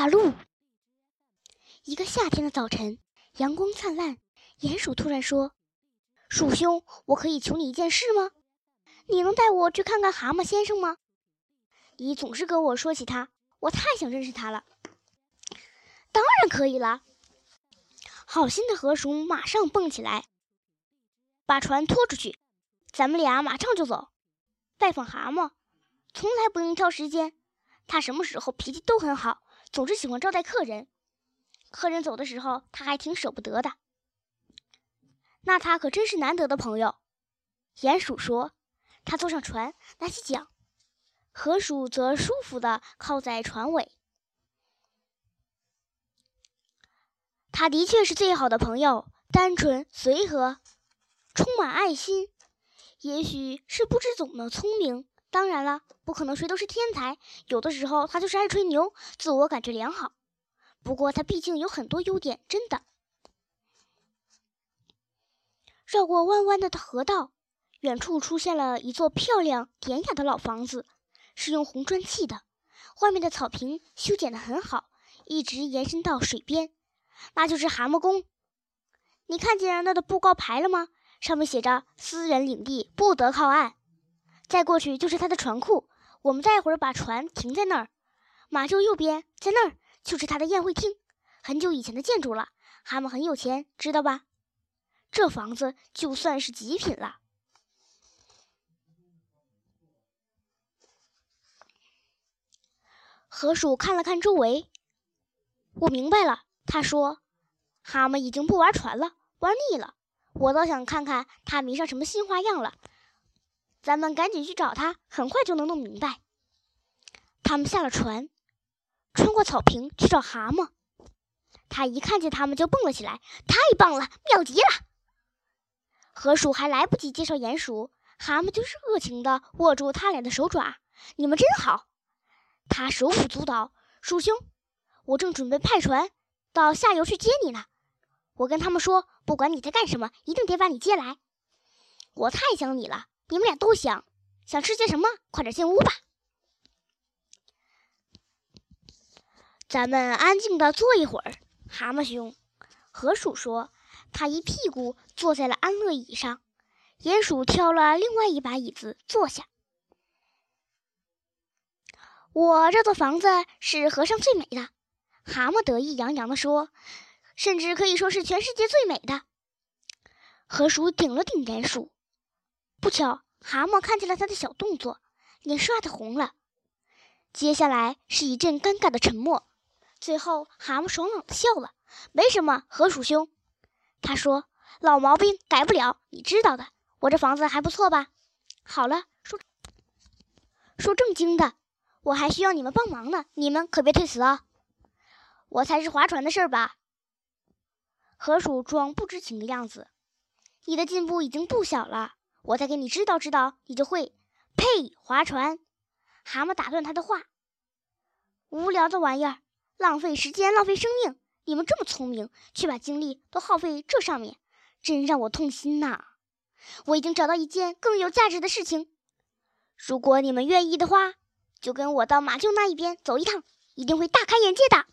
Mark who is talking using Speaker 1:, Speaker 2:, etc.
Speaker 1: 大陆。一个夏天的早晨，阳光灿烂，鼹鼠突然说：“鼠兄，我可以求你一件事吗？你能带我去看看蛤蟆先生吗？你总是跟我说起他，我太想认识他了。”“当然可以了。”好心的河鼠马上蹦起来，把船拖出去，咱们俩马上就走。拜访蛤蟆，从来不用挑时间。他什么时候脾气都很好，总是喜欢招待客人。客人走的时候，他还挺舍不得的。那他可真是难得的朋友。鼹鼠说：“他坐上船，拿起桨，河鼠则舒服地靠在船尾。他的确是最好的朋友，单纯、随和，充满爱心。也许是不知怎么聪明。”当然了，不可能谁都是天才。有的时候他就是爱吹牛，自我感觉良好。不过他毕竟有很多优点，真的。绕过弯弯的河道，远处出现了一座漂亮典雅的老房子，是用红砖砌的。外面的草坪修剪的很好，一直延伸到水边，那就是蛤蟆宫。你看见那的布告牌了吗？上面写着“私人领地，不得靠岸”。再过去就是他的船库，我们待会儿把船停在那儿。马厩右边，在那儿就是他的宴会厅，很久以前的建筑了。蛤蟆很有钱，知道吧？这房子就算是极品了。河鼠看了看周围，我明白了。他说：“蛤蟆已经不玩船了，玩腻了。我倒想看看他迷上什么新花样了。”咱们赶紧去找他，很快就能弄明白。他们下了船，穿过草坪去找蛤蟆。他一看见他们就蹦了起来，太棒了，妙极了！河鼠还来不及介绍鼹鼠，蛤蟆就是热情地握住他俩的手爪。你们真好！他手舞足蹈。鼠兄，我正准备派船到下游去接你呢。我跟他们说，不管你在干什么，一定得把你接来。我太想你了。你们俩都想，想吃些什么？快点进屋吧。咱们安静的坐一会儿。蛤蟆兄，河鼠说，他一屁股坐在了安乐椅上。鼹鼠挑了另外一把椅子坐下。我这座房子是河上最美的，蛤蟆得意洋洋的说，甚至可以说是全世界最美的。河鼠顶了顶鼹鼠。不巧，蛤蟆看见了他的小动作，脸唰的红了。接下来是一阵尴尬的沉默。最后，蛤蟆爽朗的笑了：“没什么，河鼠兄。”他说：“老毛病改不了，你知道的。我这房子还不错吧？”好了，说说正经的，我还需要你们帮忙呢，你们可别推辞啊！我才是划船的事儿吧？河鼠装不知情的样子。你的进步已经不小了。我再给你指导指导，你就会。呸！划船。蛤蟆打断他的话：“无聊的玩意儿，浪费时间，浪费生命。你们这么聪明，却把精力都耗费这上面，真让我痛心呐！我已经找到一件更有价值的事情。如果你们愿意的话，就跟我到马厩那一边走一趟，一定会大开眼界的。”